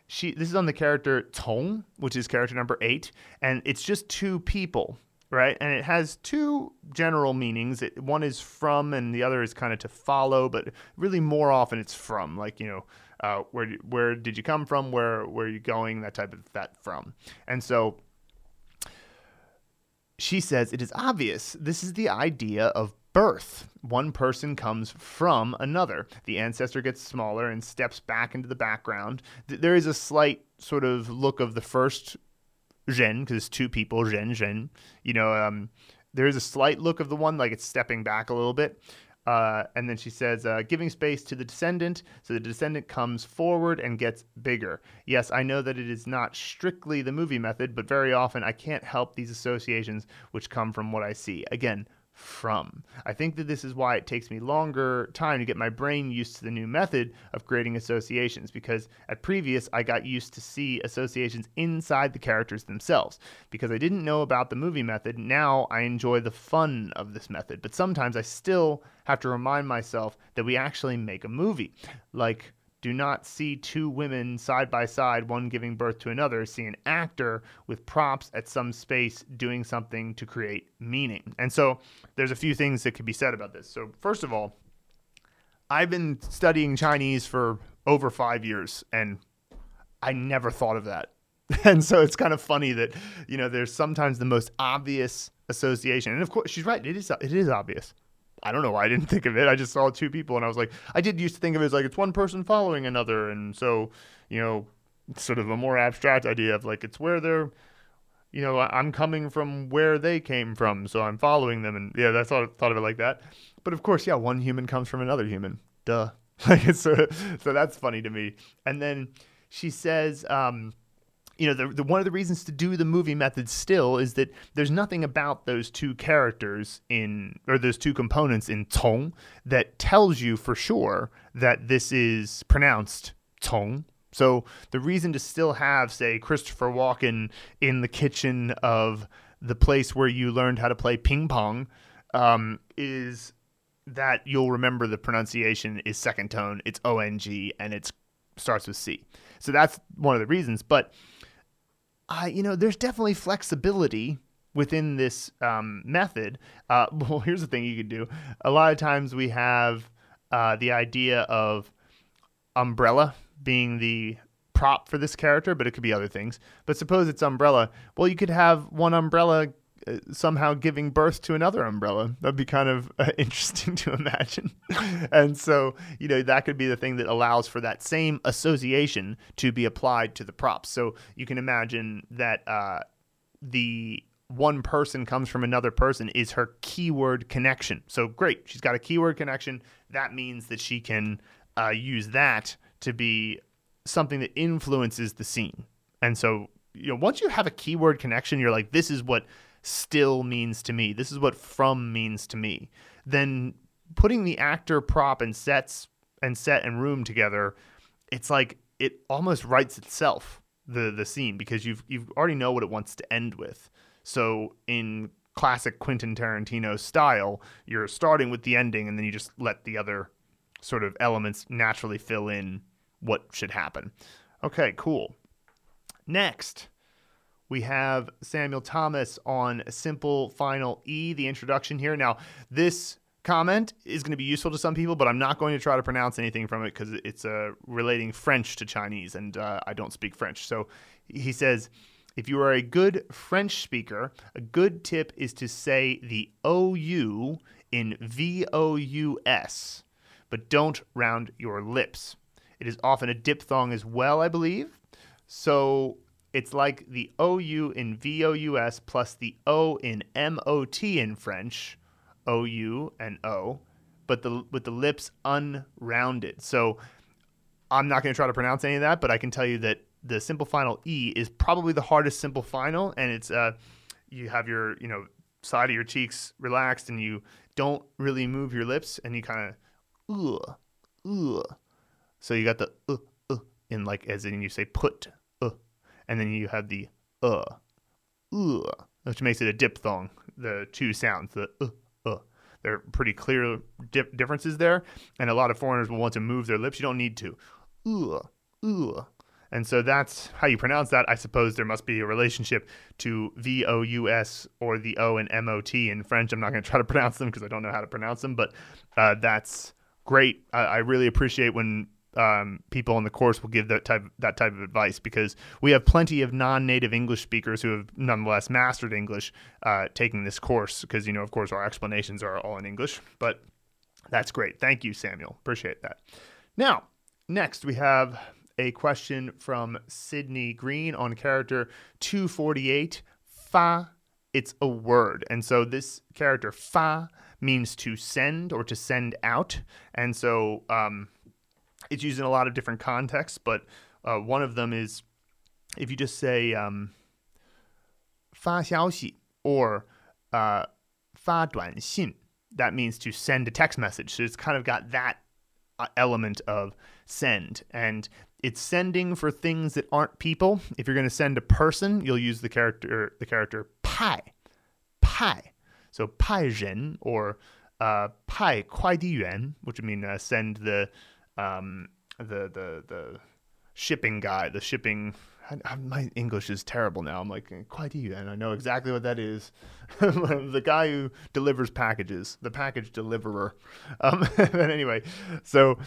she this is on the character Cong, which is character number eight, and it's just two people right? And it has two general meanings. It, one is from, and the other is kind of to follow, but really more often it's from, like you know, uh, where where did you come from? Where where are you going? That type of that from. And so she says it is obvious. This is the idea of birth. One person comes from another. The ancestor gets smaller and steps back into the background. There is a slight sort of look of the first Ren, because it's two people, Ren, Ren. You know, um, there is a slight look of the one, like it's stepping back a little bit. Uh, and then she says, uh, giving space to the descendant, so the descendant comes forward and gets bigger. Yes, I know that it is not strictly the movie method, but very often I can't help these associations which come from what I see. Again, from. I think that this is why it takes me longer time to get my brain used to the new method of creating associations because at previous I got used to see associations inside the characters themselves. Because I didn't know about the movie method, now I enjoy the fun of this method, but sometimes I still have to remind myself that we actually make a movie. Like do not see two women side by side, one giving birth to another. See an actor with props at some space doing something to create meaning. And so there's a few things that could be said about this. So, first of all, I've been studying Chinese for over five years, and I never thought of that. [LAUGHS] And so it's kind of funny that, you know, there's sometimes the most obvious association. And of course, she's right. It is, it is obvious. I don't know why I didn't [LAUGHS] think of it. I just saw two people and I was like, I did used to think of it as like it's one person following another. And so, you know, sort of a more abstract idea of like it's where they're, you know, I'm coming from where they came from. So I'm following them. And yeah, that's thought, thought of it like that. But of course, yeah, one human comes from another human. Duh. [LAUGHS] Like it's sort of, so that's funny to me. And then she says, um, you know, the, the one of the reasons to do the movie method still is that there's nothing about those two characters in or those two components in Cong that tells you for sure that this is pronounced Cong. So the reason to still have, say, Christopher Walken in the kitchen of the place where you learned how to play ping pong um, is that you'll remember the pronunciation is second tone, it's O N G, and it starts with C. So that's one of the reasons. But I, you know, there's definitely flexibility within this um, method. Uh, [LAUGHS] well, here's the thing you could do. A lot of times we have uh, the idea of umbrella being the prop for this character, but it could be other things. But suppose it's umbrella. Well, you could have one umbrella uh, somehow giving birth to another umbrella. That'd be kind of uh, [LAUGHS] interesting to imagine. [LAUGHS] and so, you know, that could be the thing that allows for that same association to be applied to the props. So you can imagine that uh, the one person comes from another person is her keyword connection. So great, she's got a keyword connection. That means that she can uh, use that to be something that influences the scene. And so, you know, once you have a keyword connection, you're like, this is what still means to me. This is what from means to me. Then putting the actor, prop, and sets and set and room together, it's like it almost writes itself the the scene because you've you've already know what it wants to end with. So in classic Quentin Tarantino style, you're starting with the ending and then you just let the other sort of elements naturally fill in what should happen. Okay, cool. Next, we have Samuel Thomas on Simple Final E, the introduction here. Now, this comment is going to be useful to some people, but I'm not going to try to pronounce anything from it because it's uh, relating French to Chinese, and uh, I don't speak French. So he says, if you are a good French speaker, a good tip is to say the OU in VOUS, but don't round your lips. It is often a diphthong as well, I believe. So it's like the OU in VOUS plus the O in MOT in French, OU and O, but the with the lips unrounded. So I'm not going to try to pronounce any of that, but I can tell you that the simple final E is probably the hardest simple final, and it's uh, you have your you know side of your cheeks relaxed, and you don't really move your lips, and you kind of ugh ugh so you got the uh, uh, in like as in you say put and then you have the uh, uh, which makes it a diphthong. The two sounds, the uh, uh. They're pretty clear differences there, and a lot of foreigners will want to move their lips. You don't need to. Uh, uh. And so that's how you pronounce that. I suppose there must be a relationship to V O U S or the O and M O T in French. I'm not going to try to [LAUGHS] pronounce them because I don't know how to pronounce them, but uh, that's great. I, I really appreciate when um, people in the course will give that type that type of advice because we have plenty of non-native English speakers who have nonetheless mastered English uh, taking this course because you know of course our explanations are all in English but that's great. Thank you Samuel. Appreciate that. Now next we have a question from Sydney Green on character 248 fa it's a word. And so this character fa means to send or to send out. And so um, it's used in a lot of different contexts, but uh, one of them is if you just say um, 发消息 or uh, 发短信, that means to send a text message. So it's kind of got that uh, element of send. And it's sending for things that aren't people. If you're going to send a person, you'll use the character the character pai, pai. So pai ren or uh, pai kuai which would mean uh, send the um, the the the shipping guy, the shipping. I, I, my English is terrible now. I'm like quite and I know exactly what that is. [LAUGHS] the guy who delivers packages, the package deliverer. Um, [LAUGHS] but anyway, so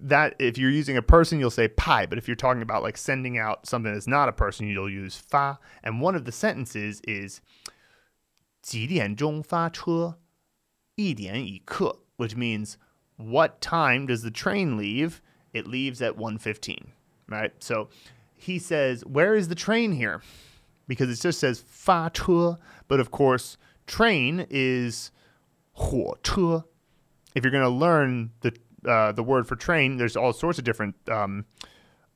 that if you're using a person, you'll say pai. But if you're talking about like sending out something that's not a person, you'll use fa. And one of the sentences is 几点钟发车？一点一刻, which means what time does the train leave? It leaves at 1:15, right? So he says, "Where is the train here?" Because it just says fa but of course, train is huo che. If you're going to learn the uh, the word for train, there's all sorts of different um,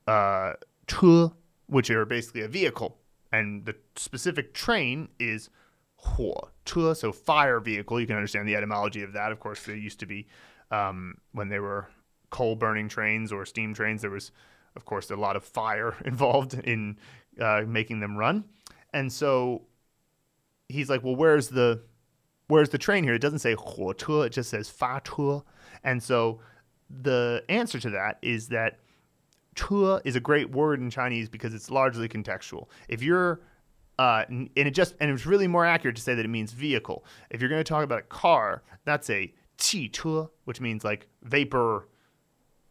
uh, which are basically a vehicle, and the specific train is huo che, so fire vehicle. You can understand the etymology of that. Of course, there used to be um, when they were coal burning trains or steam trains. There was, of course, a lot of fire [LAUGHS] involved in uh, making them run. And so he's like, well, where's the where's the train here? It doesn't say Huoche, it just says Fache. And so the answer to that is that tu is a great word in Chinese because it's largely contextual. If you're uh, and it just and it's really more accurate to say that it means vehicle. If you're going to talk about a car, that's a 汽车, which means like vapor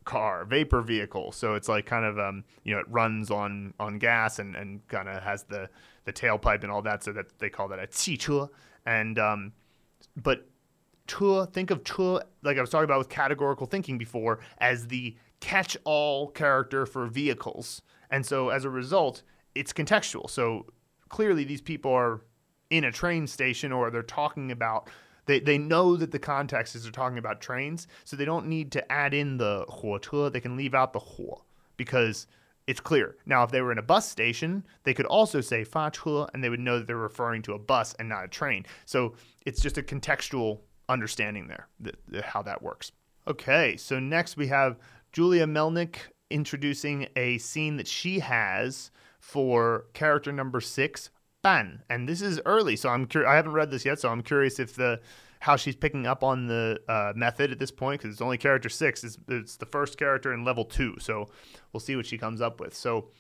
car, vapor vehicle. So it's like kind of um, you know it runs on on gas and and kind of has the the tailpipe and all that. So that they call that a 汽车. And um, but 车, think of 车like I was talking about with categorical thinking before as the catch-all character for vehicles. And so as a result, it's contextual. So clearly these people are in a train station or they're talking about they, they know that the context is they're talking about trains, so they don't need to add in the 火车. They can leave out the 火 because it's clear. Now, if they were in a bus station, they could also say 发车 and they would know that they're referring to a bus and not a train. So it's just a contextual understanding there, how that works. Okay, so next we have Julia Melnick introducing a scene that she has for character number six, and this is early, so I'm cur- I haven't read this yet, so I'm curious if the how she's picking up on the uh, method at this point because it's only character six. It's, it's the first character in level two, so we'll see what she comes up with. So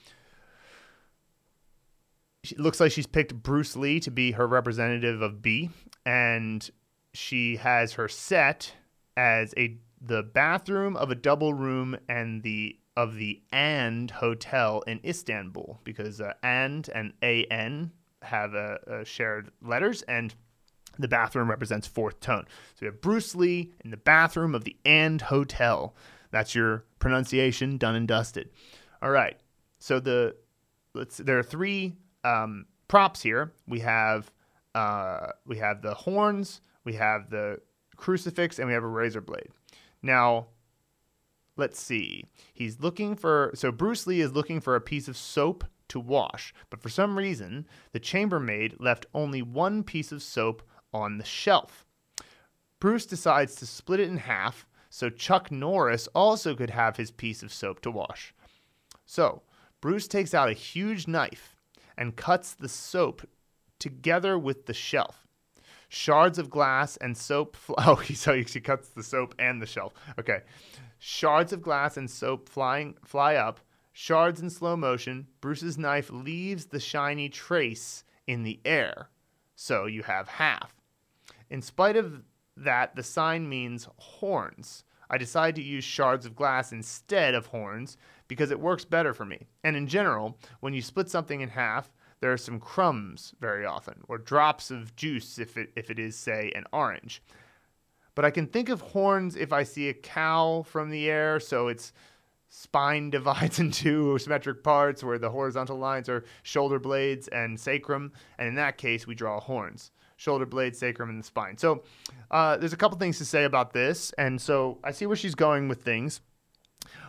it looks like she's picked Bruce Lee to be her representative of B, and she has her set as a the bathroom of a double room and the of the And Hotel in Istanbul because uh, And and AN have a, a shared letters and the bathroom represents fourth tone. So we have Bruce Lee in the bathroom of the And Hotel. That's your pronunciation done and dusted. All right. So the let's there are three um, props here. We have uh, we have the horns, we have the crucifix, and we have a razor blade. Now, let's see. He's looking for so Bruce Lee is looking for a piece of soap to wash, but for some reason, the chambermaid left only one piece of soap on the shelf. Bruce decides to split it in half so Chuck Norris also could have his piece of soap to wash. So, Bruce takes out a huge knife and cuts the soap together with the shelf. Shards of glass and soap. [LAUGHS] Fl- oh, so he cuts the soap and the shelf. Okay. Shards of glass and soap flying fly up. Shards in slow motion. Bruce's knife leaves the shiny trace in the air. So you have half. In spite of that, the sign means horns. I decided to use shards of glass instead of horns because it works better for me. And in general, when you split something in half, there are some crumbs very often, or drops of juice if it, if it is, say, an orange. But I can think of horns if I see a cow from the air, so its spine [LAUGHS] divides into symmetric parts where the horizontal lines are shoulder blades and sacrum, and in that case, we draw horns shoulder blade, sacrum, and the spine. So uh, there's a couple things to say about this, and so I see where she's going with things.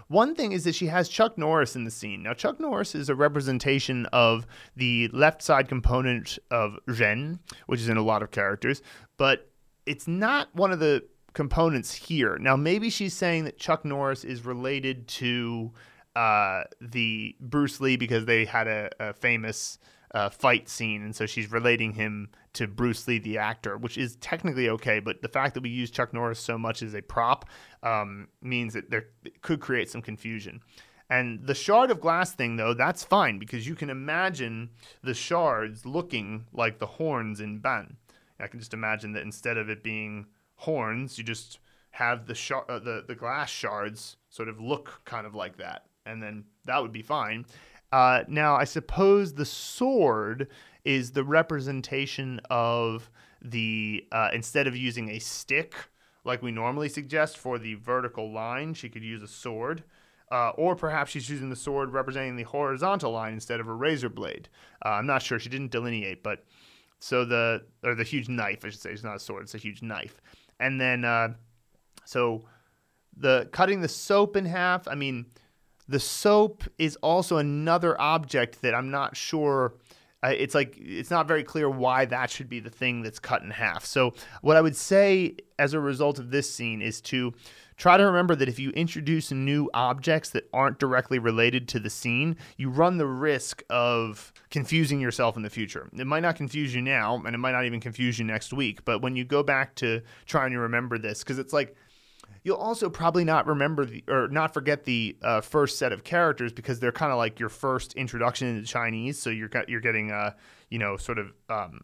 One thing is that she has Chuck Norris in the scene. Now, Chuck Norris is a representation of the left side component of Ren, which is in a lot of characters, but it's not one of the components here. Now, maybe she's saying that Chuck Norris is related to uh, the Bruce Lee because they had a, a famous uh, fight scene, and so she's relating him to Bruce Lee, the actor, which is technically okay. But the fact that we use Chuck Norris so much as a prop um, means that there could create some confusion. And the shard of glass thing, though, that's fine because you can imagine the shards looking like the horns in Ban. I can just imagine that instead of it being horns, you just have the uh, the the glass shards sort of look kind of like that, and then that would be fine. Uh, now, I suppose the sword is the representation of the uh, instead of using a stick like we normally suggest for the vertical line, she could use a sword. Uh, or perhaps she's using the sword representing the horizontal line instead of a razor blade. Uh, I'm not sure. She didn't delineate, but so the or the huge knife, I should say, it's not a sword; it's a huge knife. And then uh, so the cutting the soap in half. I mean, the soap is also another object that I'm not sure. Uh, it's like it's not very clear why that should be the thing that's cut in half. So what I would say as a result of this scene is to try to remember that if you introduce new objects that aren't directly related to the scene, you run the risk of confusing yourself in the future. It might not confuse you now, and it might not even confuse you next week. But when you go back to trying to remember this, because it's like You'll also probably not remember the, or not forget the uh, first set of characters because they're kind of like your first introduction into Chinese. So you're you're getting uh you know sort of um,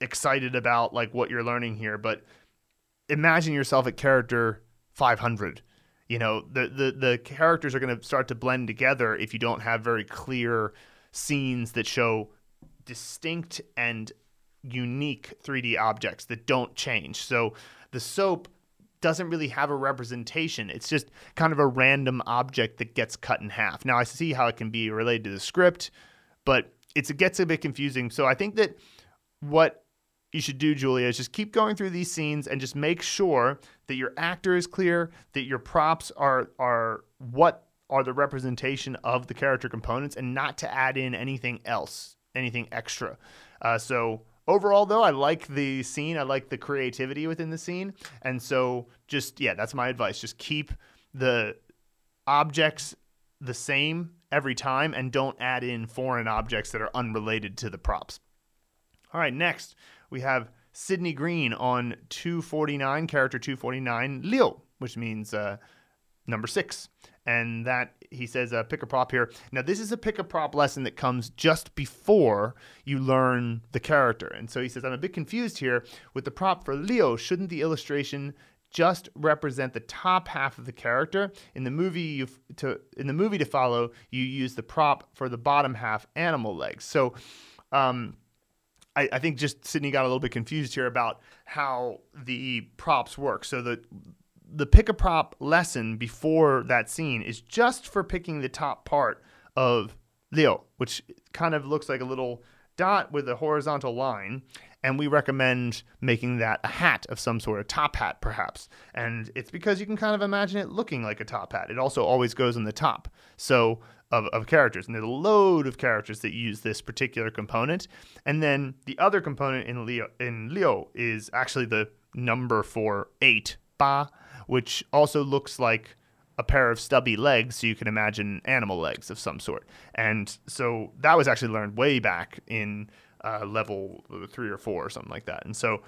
excited about like what you're learning here. But imagine yourself at character 500. You know the the the characters are going to start to blend together if you don't have very clear scenes that show distinct and unique 3D objects that don't change. So the soap doesn't really have a representation. It's just kind of a random object that gets cut in half. Now I see how it can be related to the script, but it gets a bit confusing. So I think that what you should do, Julia, is just keep going through these scenes and just make sure that your actor is clear, that your props are are what are the representation of the character components, and not to add in anything else, anything extra. Uh, so Overall, though, I like the scene. I like the creativity within the scene. And so, just, yeah, that's my advice. Just keep the objects the same every time and don't add in foreign objects that are unrelated to the props. All right, next we have Sydney Green on 249, character 249, Liu, which means uh, number six and that he says uh, pick a prop here. Now this is a pick a prop lesson that comes just before you learn the character, and so he says I'm a bit confused here with the prop for Liu. Shouldn't the illustration just represent the top half of the character. In the movie you to in the movie to follow, you use the prop for the bottom half animal legs. So um, I, I, think just Sydney got a little bit confused here about how the props work. So the the pick a prop lesson before that scene is just for picking the top part of Leo, which kind of looks like a little dot with a horizontal line. And we recommend making that a hat of some sort, a top hat perhaps. And it's because you can kind of imagine it looking like a top hat. It also always goes on the top. So of, of characters. And there's a load of characters that use this particular component. And then the other component in Leo in Liu is actually the number for eight, ba, which also looks like a pair of stubby legs, so you can imagine animal legs of some sort. And so that was actually learned way back in uh, level three or four or something like that. And so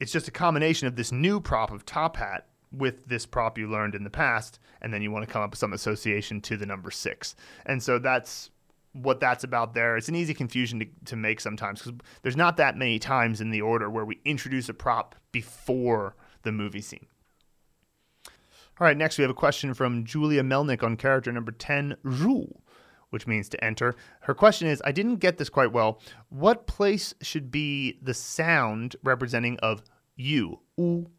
it's just a combination of this new prop of top hat with this prop you learned in the past, and then you want to come up with some association to the number six. And so that's what that's about there. It's an easy confusion to, to make sometimes because there's not that many times in the order where we introduce a prop before the movie scene. All right, next we have a question from Julia Melnick on character number 10, Ru, which means to enter. Her question is I didn't get this quite well. What place should be the sound representing of you? U.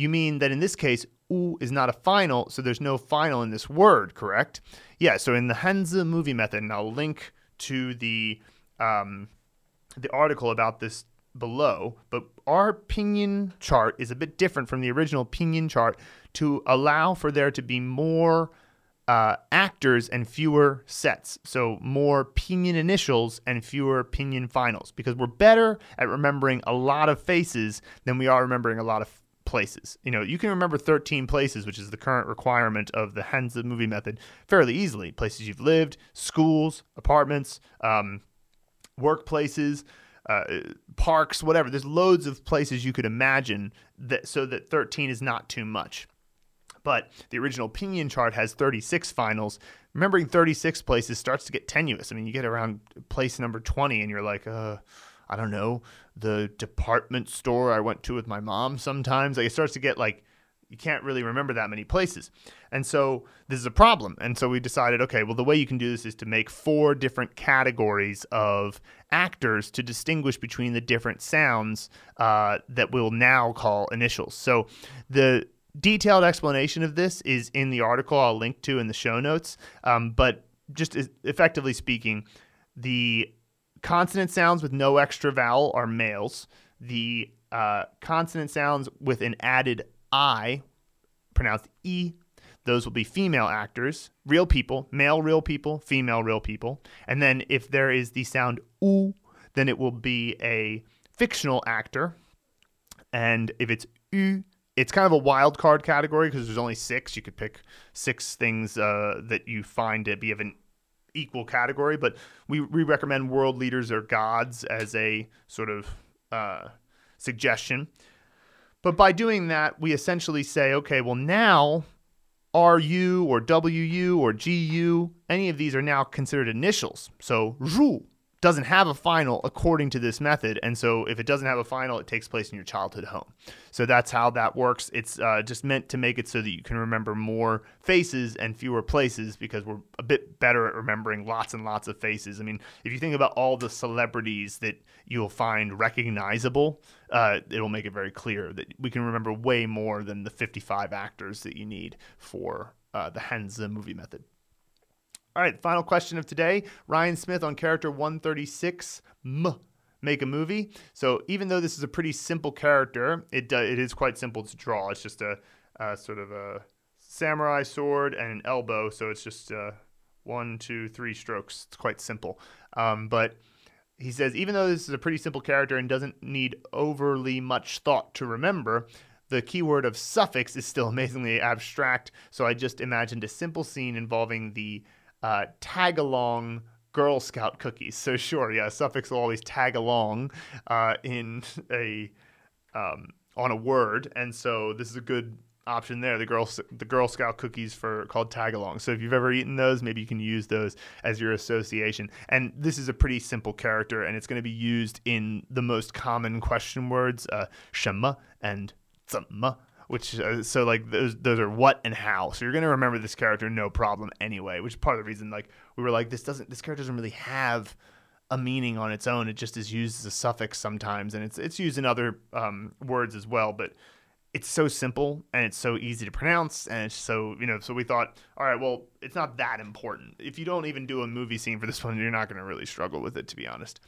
You mean that in this case, U is not a final, so there's no final in this word, correct? Yeah, so in the Hanzi movie method, and I'll link to the um, the article about this below, but our pinyin chart is a bit different from the original pinyin chart to allow for there to be more uh, actors and fewer sets. So more pinyin initials and fewer pinyin finals because we're better at remembering a lot of faces than we are remembering a lot of places. You know, you can remember 13 places, which is the current requirement of the Hanzi movie method, fairly easily. Places you've lived, schools, apartments, um, workplaces, uh, parks, whatever. There's loads of places you could imagine that so that 13 is not too much. But the original pinyin chart has 36 finals. Remembering 36 places starts to get tenuous. I mean, you get around place number 20 and you're like, uh, I don't know, the department store I went to with my mom sometimes. Like it starts to get like you can't really remember that many places. And so this is a problem. And so we decided, okay, well, the way you can do this is to make four different categories of actors to distinguish between the different sounds uh, that we'll now call initials. So the detailed explanation of this is in the article I'll link to in the show notes. Um, but just effectively speaking, the consonant sounds with no extra vowel are males. The uh, consonant sounds with an added I, pronounced E. those will be female actors, real people, male real people, female real people. And then if there is the sound u, then it will be a fictional actor. And if it's u, it's kind of a wild card category because there's only six. You could pick six things uh, that you find to be of an equal category, but we, we recommend world leaders or gods as a sort of uh, suggestion. But by doing that, we essentially say, okay, well, now RU or WU or GU, any of these are now considered initials. So Ru doesn't have a final according to this method. And so if it doesn't have a final, it takes place in your childhood home. So that's how that works. It's uh, just meant to make it so that you can remember more faces and fewer places because we're a bit better at remembering lots and lots of faces. I mean, if you think about all the celebrities that you'll find recognizable, uh, it'll make it very clear that we can remember way more than the 55 actors that you need for uh, the Hanzi movie method. All right, final question of today. Ryan Smith on character 136, M, make a movie. So even though this is a pretty simple character, it, it is quite simple to draw. It's just a, a, sort of a samurai sword and an elbow. So it's just uh, one, two, three strokes. It's quite simple. Um, but he says, even though this is a pretty simple character and doesn't need overly much thought to remember, the keyword of suffix is still [LAUGHS] amazingly abstract. So I just imagined a simple scene involving the uh, tag along Girl Scout cookies. So sure, yeah, suffix will always tag along uh, in [LAUGHS] a um, on a word, and so this is a good option there. The girl the Girl Scout cookies for called tag along. So if you've ever eaten those, maybe you can use those as your association. And this is a pretty simple character, and it's going to be used in the most common question words, uh, shenme and 怎么 which uh, so like those those are what and how. So you're gonna remember this character no problem anyway, which is part of the reason like we were like this doesn't this character doesn't really have a meaning on its own. It just is used as a suffix sometimes, and it's it's used in other um, words as well. But it's so simple and it's so easy to pronounce, and it's so you know. So we thought, all right, well, it's not that important. If you don't even do a movie scene for this one, you're not gonna really struggle with it, to be honest.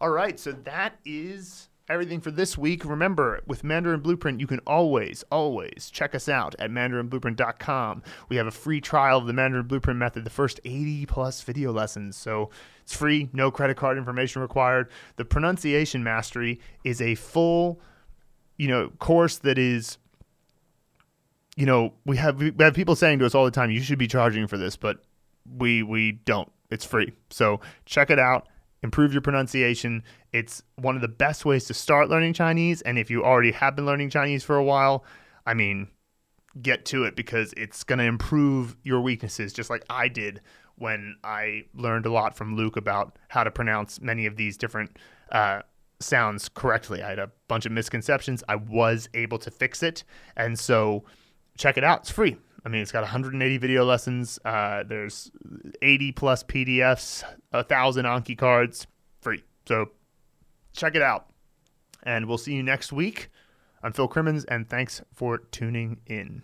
All right, so that is everything for this week. Remember, with Mandarin Blueprint, you can always, always check us out at mandarinblueprint.com. We have a free trial of the Mandarin Blueprint method, the first 80 plus video lessons. So it's free, no credit card information required. The pronunciation mastery is a full, you know, course that is you know, we have we have people saying to us all the time, you should be charging for this, but we we don't. It's free. So check it out improve your pronunciation. It's one of the best ways to start learning Chinese. And if you already have been learning Chinese for a while, I mean, get to it because it's going to improve your weaknesses, just like I did when I learned a lot from Luke about how to pronounce many of these different uh, sounds correctly. I had a bunch of misconceptions. I was able to fix it. And so check it out. It's free. I mean, it's got 180 video lessons. Uh, there's 80 plus PDFs, a thousand Anki cards, free. So check it out. And we'll see you next week. I'm Phil Crimmins, and thanks for tuning in.